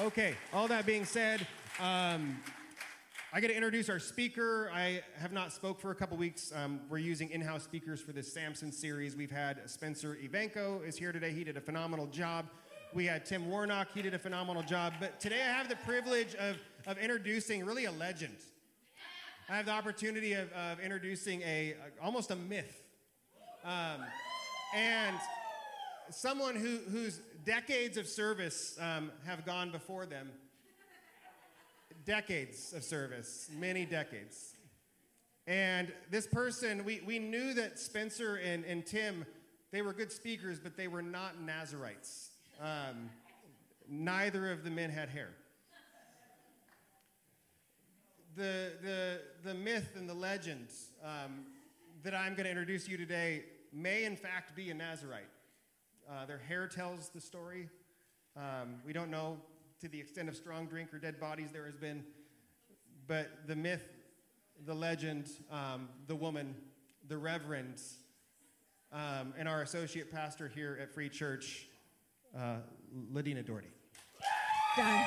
Okay, all that being said, um, I got to introduce our speaker. I have not spoke for a couple weeks. Um, we're using in-house speakers for this Samson series. We've had Spencer Ivanko is here today. He did a phenomenal job. We had Tim Warnock. He did a phenomenal job. But today I have the privilege of, of introducing really a legend. I have the opportunity of, of introducing a, a, almost a myth. Um, and someone who, whose decades of service um, have gone before them. Decades of service, many decades. And this person, we, we knew that Spencer and, and Tim, they were good speakers, but they were not Nazarites. Um, neither of the men had hair. The, the, the myth and the legend um, that I'm going to introduce you today may, in fact, be a Nazarite. Uh, their hair tells the story. Um, we don't know to the extent of strong drink or dead bodies there has been, but the myth, the legend, um, the woman, the reverend, um, and our associate pastor here at Free Church, uh, Ladina Doherty. Done.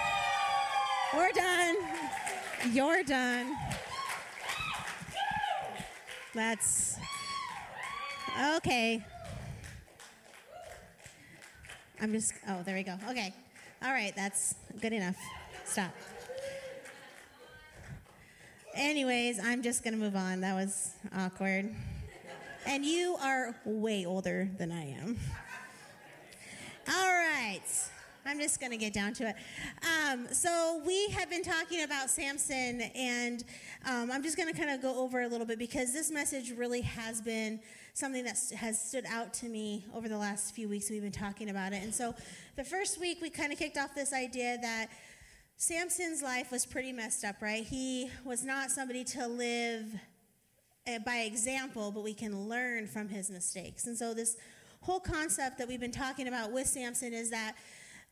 We're done. You're done. Let's. okay. I'm just, oh, there we go. Okay. All right, that's good enough. Stop. Anyways, I'm just going to move on. That was awkward. And you are way older than I am. All right. I'm just going to get down to it. Um, so, we have been talking about Samson, and um, I'm just going to kind of go over a little bit because this message really has been something that has stood out to me over the last few weeks. We've been talking about it. And so, the first week, we kind of kicked off this idea that Samson's life was pretty messed up, right? He was not somebody to live eh, by example, but we can learn from his mistakes. And so, this whole concept that we've been talking about with Samson is that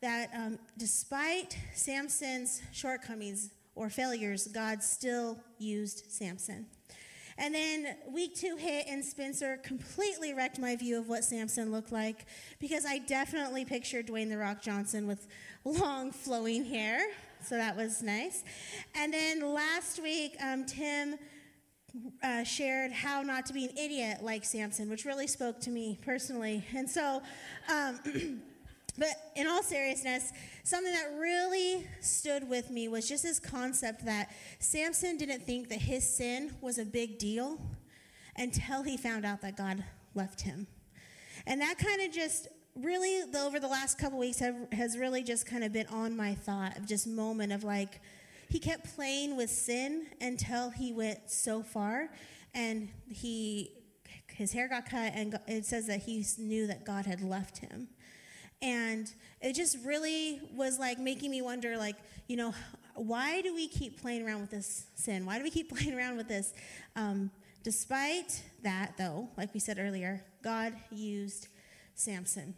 that um, despite Samson's shortcomings or failures, God still used Samson. And then week two hit, and Spencer completely wrecked my view of what Samson looked like because I definitely pictured Dwayne The Rock Johnson with long flowing hair. So that was nice. And then last week, um, Tim uh, shared how not to be an idiot like Samson, which really spoke to me personally. And so, um, But in all seriousness, something that really stood with me was just this concept that Samson didn't think that his sin was a big deal until he found out that God left him. And that kind of just really, over the last couple weeks, have, has really just kind of been on my thought of just moment of like, he kept playing with sin until he went so far and he his hair got cut and it says that he knew that God had left him. And it just really was like making me wonder, like, you know, why do we keep playing around with this sin? Why do we keep playing around with this? Um, despite that, though, like we said earlier, God used Samson.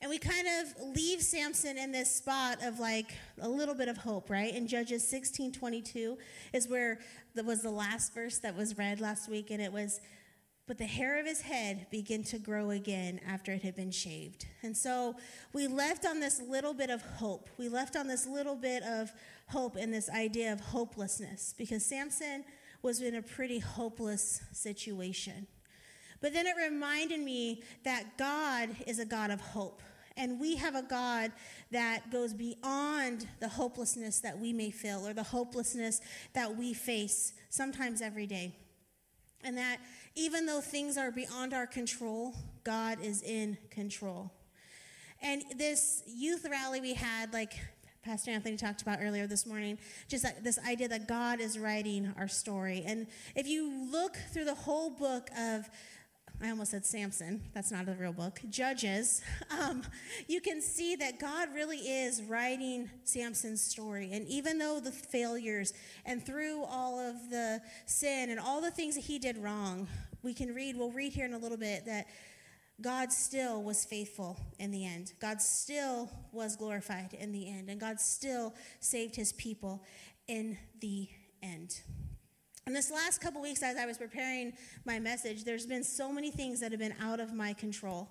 And we kind of leave Samson in this spot of like a little bit of hope, right? In Judges 16 22 is where that was the last verse that was read last week, and it was but the hair of his head began to grow again after it had been shaved. And so we left on this little bit of hope. We left on this little bit of hope and this idea of hopelessness because Samson was in a pretty hopeless situation. But then it reminded me that God is a God of hope. And we have a God that goes beyond the hopelessness that we may feel or the hopelessness that we face sometimes every day. And that even though things are beyond our control, God is in control. And this youth rally we had, like Pastor Anthony talked about earlier this morning, just this idea that God is writing our story. And if you look through the whole book of I almost said Samson. That's not a real book. Judges. Um, you can see that God really is writing Samson's story. And even though the failures and through all of the sin and all the things that he did wrong, we can read, we'll read here in a little bit that God still was faithful in the end. God still was glorified in the end. And God still saved his people in the end. And this last couple weeks, as I was preparing my message, there's been so many things that have been out of my control.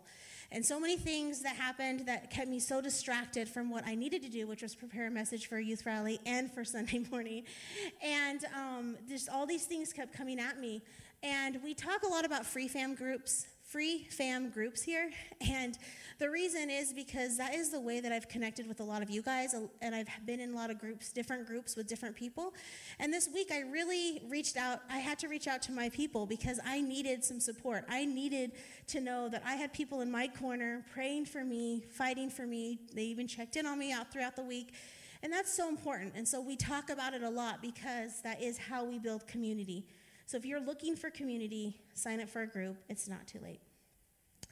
and so many things that happened that kept me so distracted from what I needed to do, which was prepare a message for a youth rally and for Sunday morning. And um, just all these things kept coming at me. And we talk a lot about free fam groups, free fam groups here. And the reason is because that is the way that I've connected with a lot of you guys, uh, and I've been in a lot of groups, different groups with different people. And this week, I really reached out. I had to reach out to my people because I needed some support. I needed to know that I had people in my corner praying for me, fighting for me. They even checked in on me out throughout the week. And that's so important. And so we talk about it a lot because that is how we build community. So if you're looking for community, sign up for a group. It's not too late.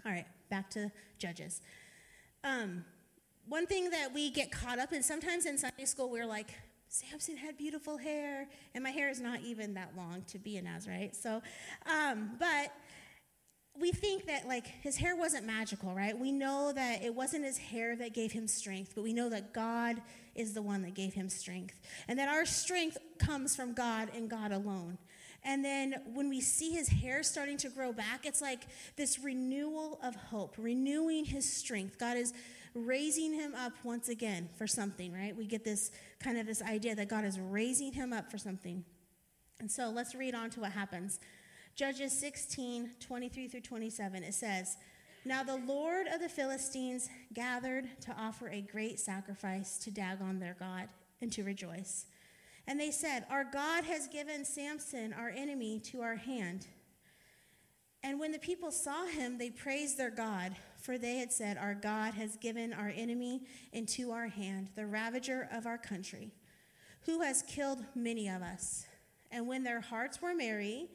All right, back to Judges. Um, one thing that we get caught up in sometimes in Sunday school, we're like, Samson had beautiful hair, and my hair is not even that long to be a Nazarite. So, um, but we think that like his hair wasn't magical, right? We know that it wasn't his hair that gave him strength, but we know that God is the one that gave him strength, and that our strength comes from God and God alone. And then when we see his hair starting to grow back, it's like this renewal of hope, renewing his strength. God is raising him up once again for something, right? We get this kind of this idea that God is raising him up for something. And so let's read on to what happens. Judges 16, 23 through 27, it says, Now the Lord of the Philistines gathered to offer a great sacrifice to Dagon their God and to rejoice. And they said, Our God has given Samson, our enemy, to our hand. And when the people saw him, they praised their God, for they had said, Our God has given our enemy into our hand, the ravager of our country, who has killed many of us. And when their hearts were merry,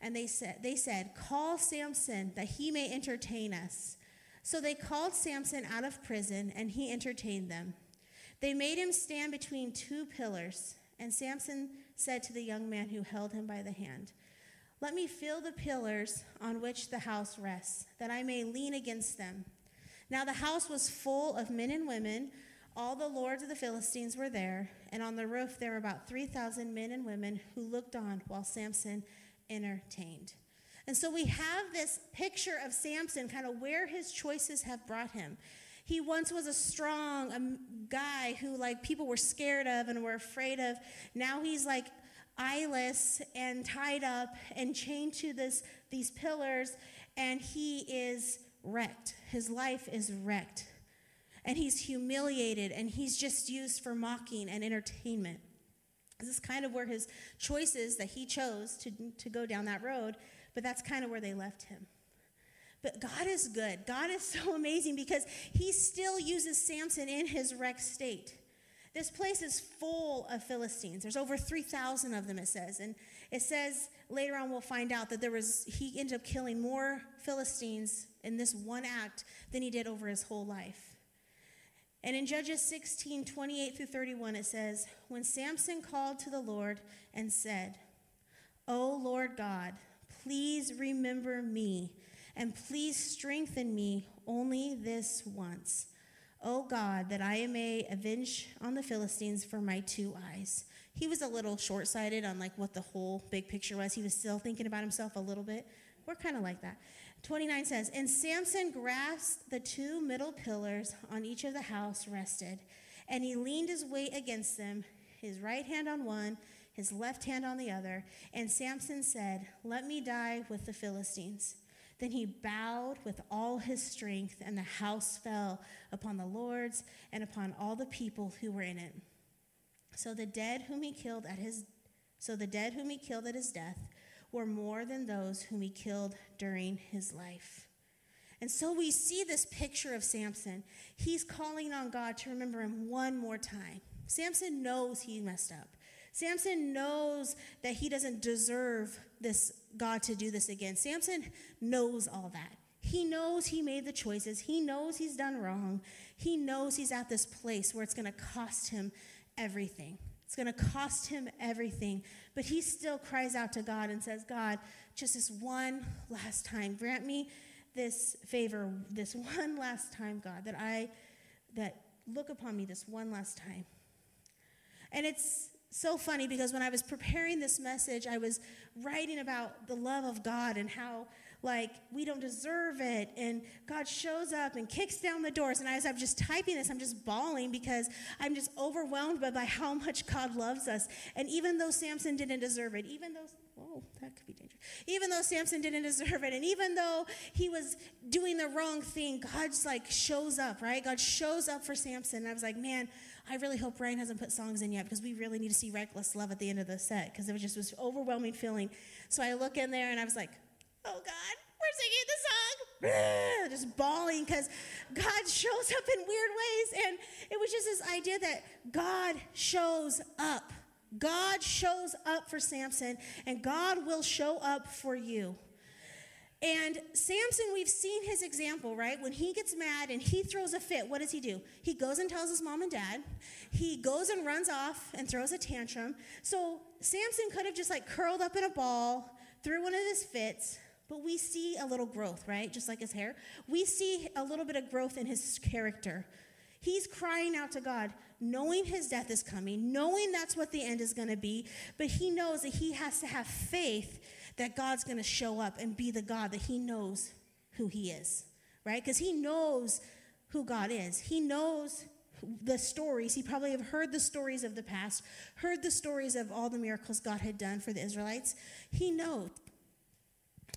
and they said, they said, Call Samson that he may entertain us. So they called Samson out of prison, and he entertained them. They made him stand between two pillars. And Samson said to the young man who held him by the hand, Let me feel the pillars on which the house rests, that I may lean against them. Now the house was full of men and women. All the lords of the Philistines were there, and on the roof there were about 3,000 men and women who looked on while Samson entertained. And so we have this picture of Samson, kind of where his choices have brought him. He once was a strong um, guy who like people were scared of and were afraid of. Now he's like eyeless and tied up and chained to this these pillars and he is wrecked. His life is wrecked. And he's humiliated and he's just used for mocking and entertainment. This is kind of where his choices that he chose to, to go down that road, but that's kind of where they left him. But God is good. God is so amazing because he still uses Samson in his wrecked state. This place is full of Philistines. There's over 3,000 of them, it says. And it says later on, we'll find out that there was, he ended up killing more Philistines in this one act than he did over his whole life. And in Judges 16, 28 through 31, it says, When Samson called to the Lord and said, O Lord God, please remember me and please strengthen me only this once. O God, that I may avenge on the Philistines for my two eyes. He was a little short sighted on like what the whole big picture was. He was still thinking about himself a little bit. We're kind of like that. 29 says, And Samson grasped the two middle pillars on each of the house rested, and he leaned his weight against them, his right hand on one, his left hand on the other. And Samson said, Let me die with the Philistines. Then he bowed with all his strength, and the house fell upon the lords and upon all the people who were in it. So the dead whom he killed at his so the dead whom he killed at his death were more than those whom he killed during his life. And so we see this picture of Samson. He's calling on God to remember him one more time. Samson knows he messed up. Samson knows that he doesn't deserve this God to do this again. Samson knows all that. He knows he made the choices. He knows he's done wrong. He knows he's at this place where it's going to cost him everything. It's going to cost him everything. But he still cries out to God and says, God, just this one last time, grant me this favor, this one last time, God, that I, that look upon me this one last time. And it's so funny because when I was preparing this message, I was writing about the love of God and how like we don't deserve it. And God shows up and kicks down the doors. And as I'm just typing this, I'm just bawling because I'm just overwhelmed by, by how much God loves us. And even though Samson didn't deserve it, even though, oh, that could be dangerous. Even though Samson didn't deserve it, and even though he was doing the wrong thing, God's like shows up, right? God shows up for Samson. And I was like, man, I really hope Ryan hasn't put songs in yet because we really need to see Reckless Love at the end of the set because it was just this overwhelming feeling. So I look in there and I was like, oh God, we're singing the song. Just bawling because God shows up in weird ways. And it was just this idea that God shows up. God shows up for Samson, and God will show up for you. And Samson, we've seen his example, right? When he gets mad and he throws a fit, what does he do? He goes and tells his mom and dad. He goes and runs off and throws a tantrum. So Samson could have just like curled up in a ball, threw one of his fits, but we see a little growth, right? Just like his hair. We see a little bit of growth in his character. He's crying out to God, knowing his death is coming, knowing that's what the end is going to be, but he knows that he has to have faith that God's going to show up and be the God that he knows who he is, right? Because he knows who God is. He knows the stories. He probably have heard the stories of the past, heard the stories of all the miracles God had done for the Israelites. He knows.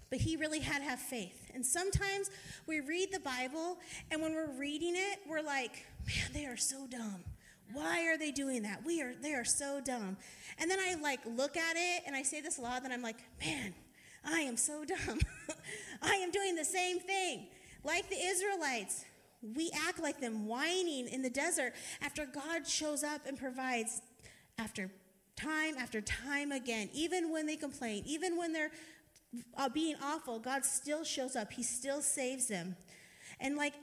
But he really had to have faith. And sometimes we read the Bible, and when we're reading it, we're like, man, they are so dumb. Why are they doing that? We are they are so dumb. And then I like look at it and I say this a lot, and I'm like, man, I am so dumb. I am doing the same thing. Like the Israelites, we act like them whining in the desert after God shows up and provides after time after time again. Even when they complain, even when they're uh, being awful, God still shows up. He still saves them. And like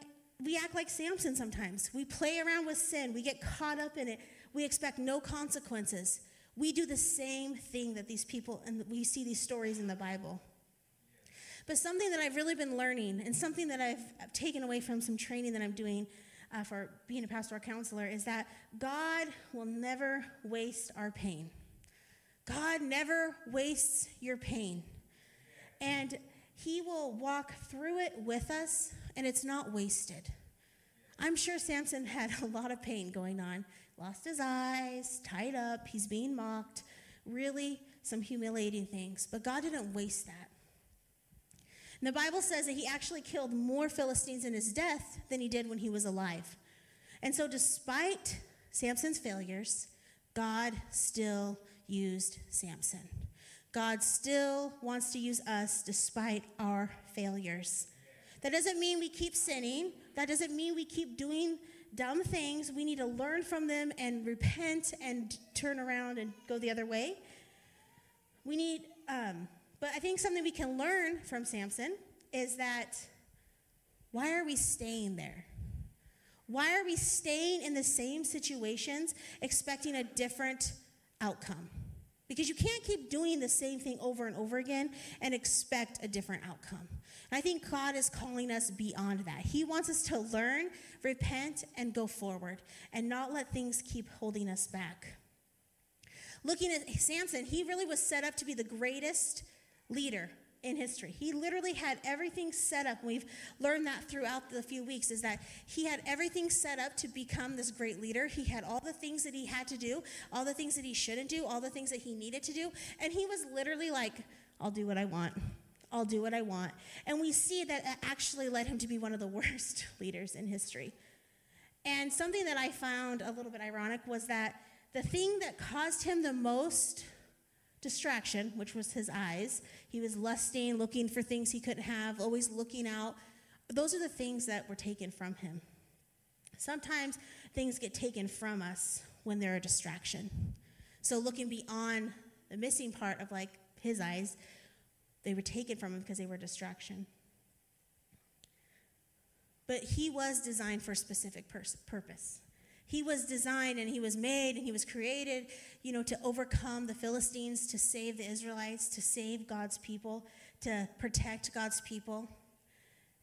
we act like Samson sometimes. We play around with sin, we get caught up in it, we expect no consequences. We do the same thing that these people, and we see these stories in the Bible. But something that I've really been learning, and something that I've taken away from some training that I'm doing uh, for being a pastoral counselor, is that God will never waste our pain. God never wastes your pain. And He will walk through it with us and it's not wasted. I'm sure Samson had a lot of pain going on. Lost his eyes, tied up, he's being mocked. Really, some humiliating things. But God didn't waste that. And the Bible says that he actually killed more Philistines in his death than he did when he was alive. And so, despite Samson's failures, God still used Samson. God still wants to use us despite our failures. That doesn't mean we keep sinning. That doesn't mean we keep doing dumb things. We need to learn from them and repent and turn around and go the other way. We need, um, but I think something we can learn from Samson is that why are we staying there? Why are we staying in the same situations expecting a different outcome? Because you can't keep doing the same thing over and over again and expect a different outcome. And I think God is calling us beyond that. He wants us to learn, repent, and go forward and not let things keep holding us back. Looking at Samson, he really was set up to be the greatest leader in history. He literally had everything set up. We've learned that throughout the few weeks is that he had everything set up to become this great leader. He had all the things that he had to do, all the things that he shouldn't do, all the things that he needed to do, and he was literally like, I'll do what I want. I'll do what I want. And we see that it actually led him to be one of the worst leaders in history. And something that I found a little bit ironic was that the thing that caused him the most distraction, which was his eyes, he was lusting, looking for things he couldn't have, always looking out. Those are the things that were taken from him. Sometimes things get taken from us when they're a distraction. So, looking beyond the missing part of like his eyes, they were taken from him because they were distraction. But he was designed for a specific pers- purpose. He was designed and he was made and he was created, you know, to overcome the Philistines, to save the Israelites, to save God's people, to protect God's people.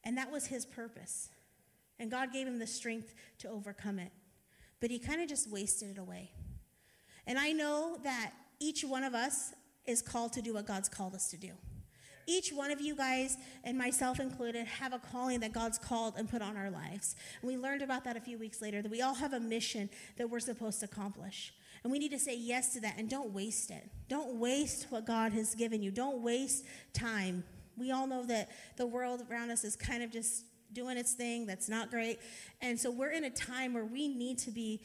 And that was his purpose. And God gave him the strength to overcome it. But he kind of just wasted it away. And I know that each one of us is called to do what God's called us to do. Each one of you guys, and myself included, have a calling that God's called and put on our lives. And we learned about that a few weeks later, that we all have a mission that we're supposed to accomplish. And we need to say yes to that and don't waste it. Don't waste what God has given you. Don't waste time. We all know that the world around us is kind of just doing its thing that's not great. And so we're in a time where we need to be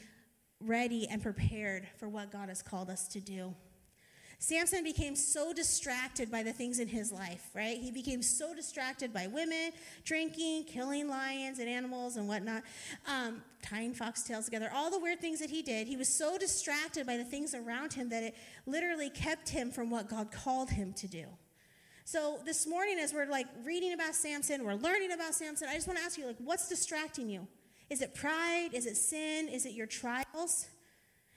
ready and prepared for what God has called us to do. Samson became so distracted by the things in his life, right? He became so distracted by women, drinking, killing lions and animals and whatnot, um, tying foxtails together, all the weird things that he did. He was so distracted by the things around him that it literally kept him from what God called him to do. So this morning, as we're like reading about Samson, we're learning about Samson, I just want to ask you, like, what's distracting you? Is it pride? Is it sin? Is it your trials?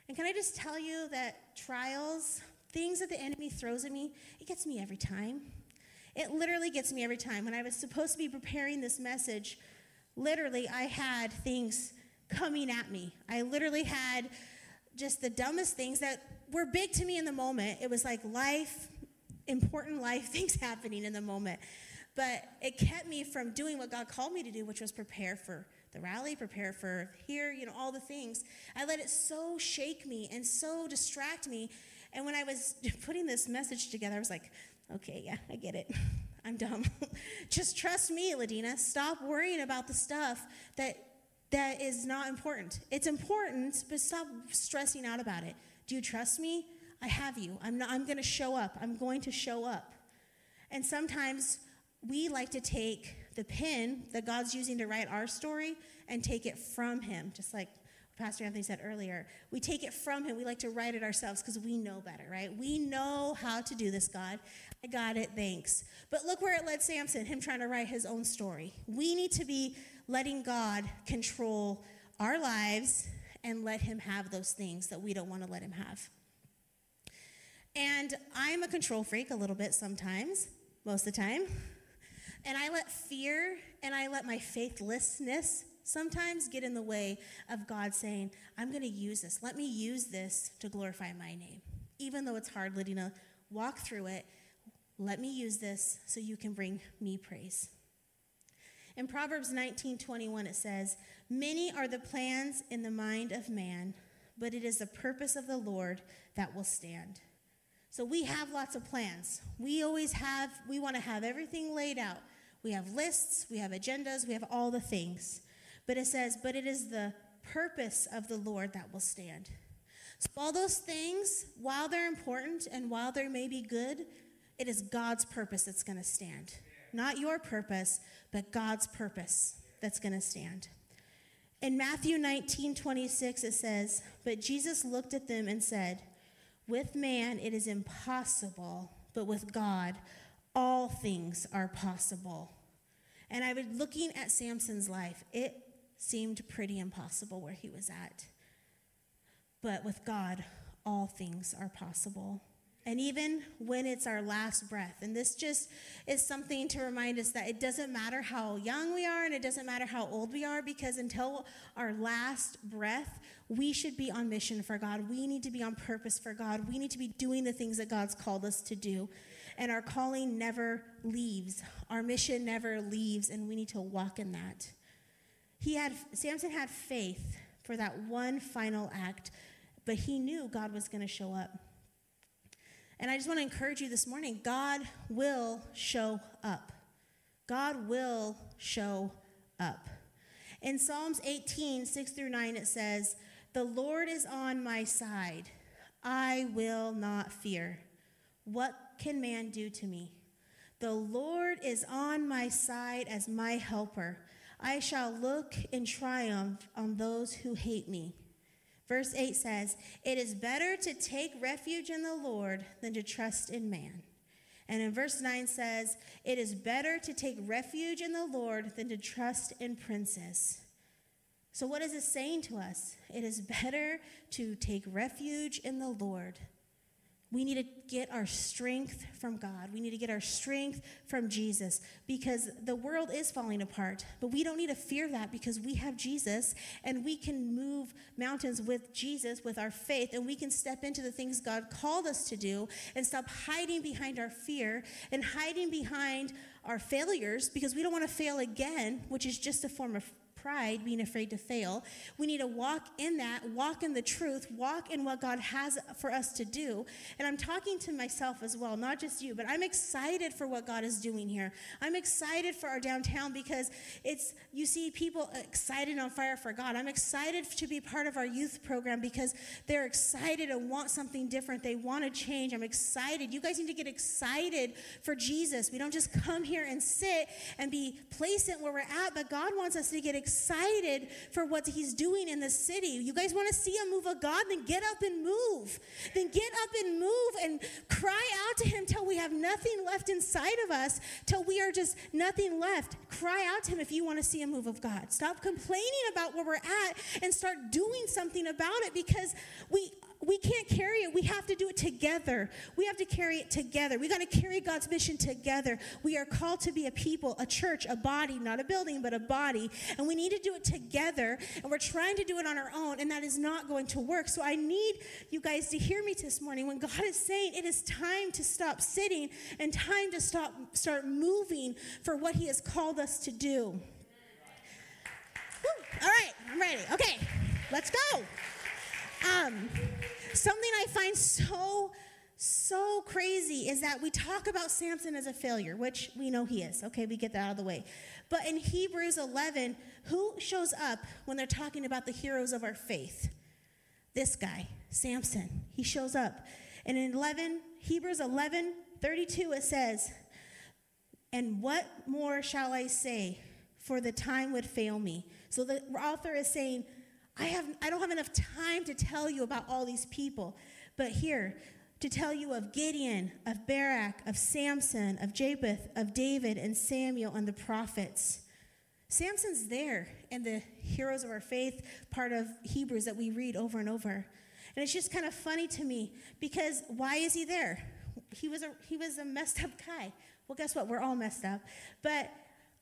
And can I just tell you that trials, things that the enemy throws at me, it gets me every time. It literally gets me every time. When I was supposed to be preparing this message, literally, I had things coming at me. I literally had just the dumbest things that were big to me in the moment. It was like life, important life things happening in the moment. But it kept me from doing what God called me to do, which was prepare for the rally, prepare for here, you know, all the things. I let it so shake me and so distract me and when I was putting this message together, I was like, okay, yeah, I get it. I'm dumb. Just trust me, Ladina. Stop worrying about the stuff that that is not important. It's important, but stop stressing out about it. Do you trust me? I have you. I'm not, I'm going to show up. I'm going to show up. And sometimes we like to take the pen that God's using to write our story and take it from him, just like Pastor Anthony said earlier, we take it from him. We like to write it ourselves because we know better, right? We know how to do this, God. I got it, thanks. But look where it led Samson, him trying to write his own story. We need to be letting God control our lives and let him have those things that we don't want to let him have. And I'm a control freak a little bit sometimes, most of the time. And I let fear and I let my faithlessness sometimes get in the way of God saying, I'm going to use this. Let me use this to glorify my name. Even though it's hard, Ladina, walk through it. Let me use this so you can bring me praise. In Proverbs 19:21 it says, "Many are the plans in the mind of man, but it is the purpose of the Lord that will stand." So we have lots of plans. We always have we want to have everything laid out. We have lists, we have agendas, we have all the things. But it says, but it is the purpose of the Lord that will stand. So, all those things, while they're important and while they may be good, it is God's purpose that's going to stand. Not your purpose, but God's purpose that's going to stand. In Matthew 19 26, it says, But Jesus looked at them and said, With man it is impossible, but with God all things are possible. And I was looking at Samson's life. It seemed pretty impossible where he was at. But with God, all things are possible. And even when it's our last breath. And this just is something to remind us that it doesn't matter how young we are and it doesn't matter how old we are, because until our last breath, we should be on mission for God. We need to be on purpose for God. We need to be doing the things that God's called us to do. And our calling never leaves, our mission never leaves, and we need to walk in that. He had, Samson had faith for that one final act, but he knew God was going to show up. And I just want to encourage you this morning God will show up. God will show up. In Psalms 18, 6 through 9, it says, The Lord is on my side. I will not fear. What can man do to me? The Lord is on my side as my helper. I shall look in triumph on those who hate me. Verse 8 says, It is better to take refuge in the Lord than to trust in man. And in verse 9 says, It is better to take refuge in the Lord than to trust in princes. So, what is it saying to us? It is better to take refuge in the Lord. We need to get our strength from God. We need to get our strength from Jesus because the world is falling apart. But we don't need to fear that because we have Jesus and we can move mountains with Jesus, with our faith, and we can step into the things God called us to do and stop hiding behind our fear and hiding behind our failures because we don't want to fail again, which is just a form of pride, being afraid to fail. We need to walk in that, walk in the truth, walk in what God has for us to do. And I'm talking to myself as well, not just you, but I'm excited for what God is doing here. I'm excited for our downtown because it's, you see people excited on fire for God. I'm excited to be part of our youth program because they're excited and want something different. They want to change. I'm excited. You guys need to get excited for Jesus. We don't just come here and sit and be placent where we're at, but God wants us to get excited excited for what he's doing in the city. You guys want to see a move of God? Then get up and move. Then get up and move and cry out to him till we have nothing left inside of us, till we are just nothing left. Cry out to him if you want to see a move of God. Stop complaining about where we're at and start doing something about it because we we can't carry it. We have to do it together. We have to carry it together. We got to carry God's mission together. We are called to be a people, a church, a body, not a building, but a body. And we need to do it together. And we're trying to do it on our own, and that is not going to work. So I need you guys to hear me this morning when God is saying it is time to stop sitting and time to stop start moving for what He has called us to do. All right, I'm ready. Okay, let's go. Um, something I find so, so crazy is that we talk about Samson as a failure, which we know he is. Okay, we get that out of the way. But in Hebrews 11, who shows up when they're talking about the heroes of our faith? This guy, Samson. He shows up. And in 11, Hebrews 11, 32, it says, And what more shall I say? For the time would fail me. So the author is saying, I, have, I don't have enough time to tell you about all these people. But here, to tell you of Gideon, of Barak, of Samson, of Jephthah, of David, and Samuel, and the prophets. Samson's there in the heroes of our faith part of Hebrews that we read over and over. And it's just kind of funny to me because why is he there? He was a, he was a messed up guy. Well, guess what? We're all messed up. But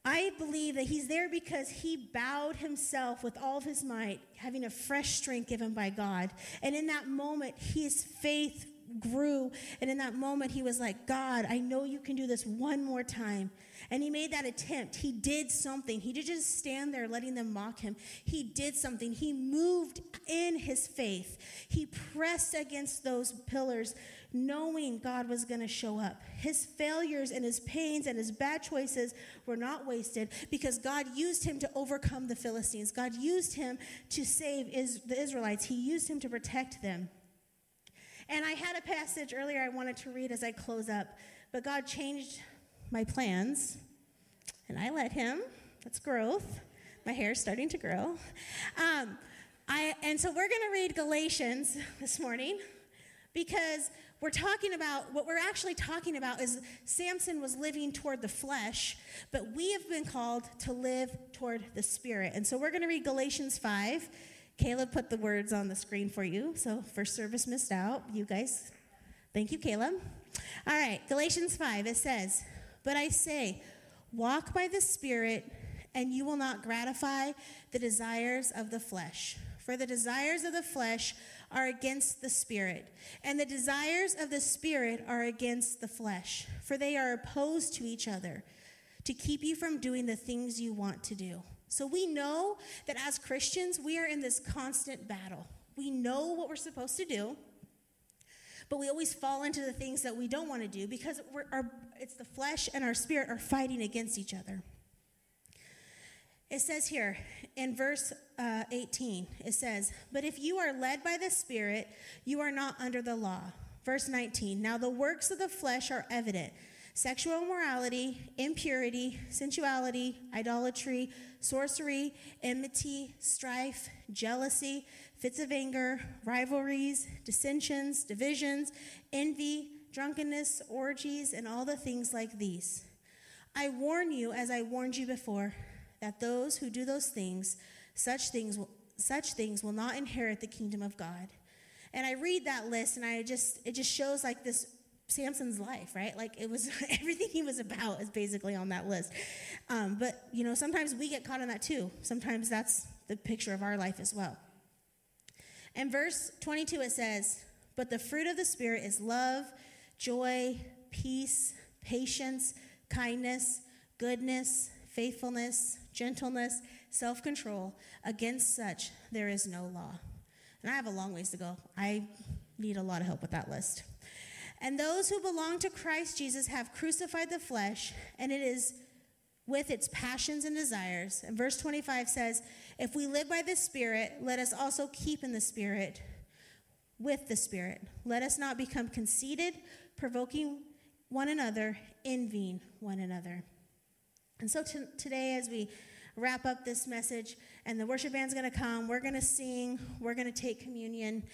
I believe that he's there because he bowed himself with all of his might, having a fresh strength given by God. And in that moment, his faith grew. And in that moment, he was like, God, I know you can do this one more time. And he made that attempt. He did something. He did just stand there letting them mock him. He did something. He moved in his faith. He pressed against those pillars knowing God was going to show up. His failures and his pains and his bad choices were not wasted because God used him to overcome the Philistines. God used him to save the Israelites, He used him to protect them. And I had a passage earlier I wanted to read as I close up, but God changed my plans, and I let Him. That's growth. My hair is starting to grow. Um, I, and so we're going to read Galatians this morning because we're talking about, what we're actually talking about is Samson was living toward the flesh, but we have been called to live toward the spirit. And so we're going to read Galatians 5. Caleb put the words on the screen for you. So first service missed out. You guys, thank you, Caleb. All right, Galatians 5, it says, But I say, walk by the Spirit, and you will not gratify the desires of the flesh. For the desires of the flesh are against the spirit, and the desires of the spirit are against the flesh, for they are opposed to each other to keep you from doing the things you want to do. So we know that as Christians, we are in this constant battle. We know what we're supposed to do, but we always fall into the things that we don't want to do because our, it's the flesh and our spirit are fighting against each other. It says here in verse uh, 18, it says, But if you are led by the Spirit, you are not under the law. Verse 19, Now the works of the flesh are evident sexual immorality, impurity, sensuality, idolatry, sorcery, enmity, strife, jealousy, fits of anger, rivalries, dissensions, divisions, envy, drunkenness, orgies, and all the things like these. I warn you, as I warned you before that those who do those things, such things, will, such things will not inherit the kingdom of God. And I read that list and I just, it just shows like this Samson's life, right? Like it was everything he was about is basically on that list. Um, but, you know, sometimes we get caught in that too. Sometimes that's the picture of our life as well. In verse 22, it says, But the fruit of the Spirit is love, joy, peace, patience, kindness, goodness, faithfulness, gentleness, self control. Against such, there is no law. And I have a long ways to go. I need a lot of help with that list. And those who belong to Christ Jesus have crucified the flesh, and it is with its passions and desires. And verse 25 says, If we live by the Spirit, let us also keep in the Spirit with the Spirit. Let us not become conceited, provoking one another, envying one another. And so t- today, as we wrap up this message, and the worship band's going to come, we're going to sing, we're going to take communion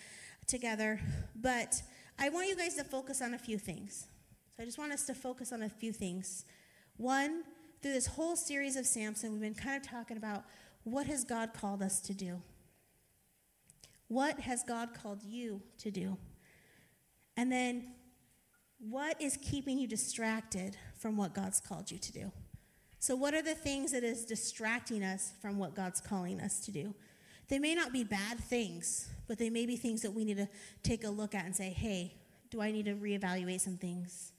together. But I want you guys to focus on a few things. So I just want us to focus on a few things. One, through this whole series of Samson, we've been kind of talking about what has God called us to do? What has God called you to do? And then, what is keeping you distracted from what God's called you to do? So, what are the things that is distracting us from what God's calling us to do? They may not be bad things, but they may be things that we need to take a look at and say, hey, do I need to reevaluate some things?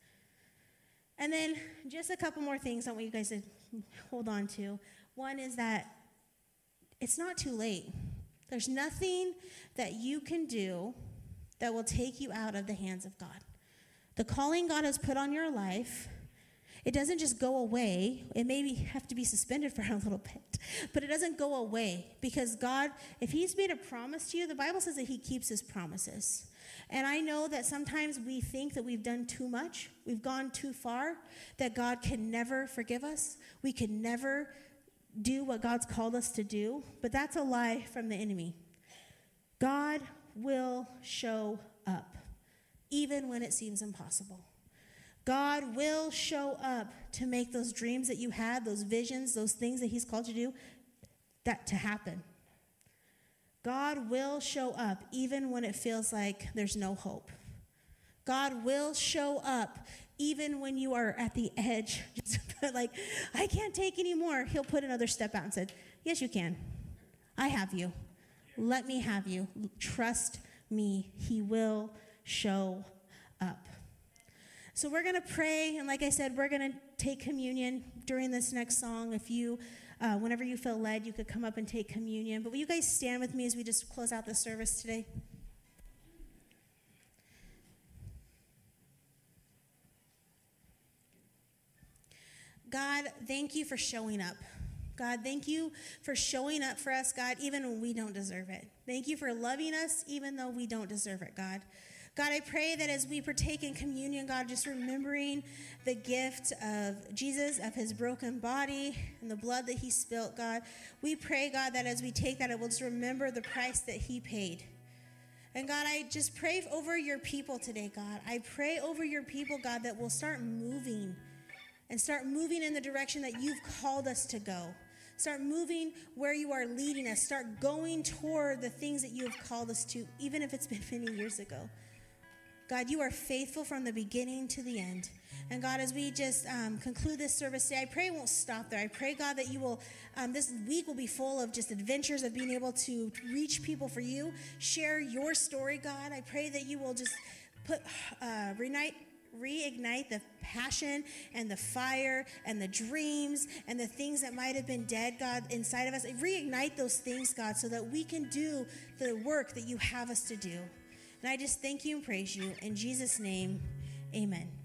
And then just a couple more things I want you guys to hold on to. One is that it's not too late. There's nothing that you can do that will take you out of the hands of God. The calling God has put on your life, it doesn't just go away. It may have to be suspended for a little bit, but it doesn't go away because God, if He's made a promise to you, the Bible says that He keeps His promises. And I know that sometimes we think that we've done too much, we've gone too far, that God can never forgive us. We can never do what God's called us to do, but that's a lie from the enemy. God will show up, even when it seems impossible. God will show up to make those dreams that you had, those visions, those things that He's called you to do, that to happen. God will show up even when it feels like there's no hope. God will show up even when you are at the edge, like, I can't take anymore. He'll put another step out and said, Yes, you can. I have you. Let me have you. Trust me. He will show up. So we're going to pray. And like I said, we're going to take communion during this next song. If you uh, whenever you feel led, you could come up and take communion. But will you guys stand with me as we just close out the service today? God, thank you for showing up. God, thank you for showing up for us, God, even when we don't deserve it. Thank you for loving us, even though we don't deserve it, God. God, I pray that as we partake in communion, God, just remembering the gift of Jesus, of his broken body, and the blood that he spilt, God, we pray, God, that as we take that, it will just remember the price that he paid. And God, I just pray over your people today, God. I pray over your people, God, that we'll start moving and start moving in the direction that you've called us to go. Start moving where you are leading us. Start going toward the things that you have called us to, even if it's been many years ago. God, you are faithful from the beginning to the end. And God, as we just um, conclude this service today, I pray it won't stop there. I pray, God, that you will, um, this week will be full of just adventures of being able to reach people for you, share your story, God. I pray that you will just put, uh, reignite, reignite the passion and the fire and the dreams and the things that might have been dead, God, inside of us. Reignite those things, God, so that we can do the work that you have us to do. And I just thank you and praise you. In Jesus' name, amen.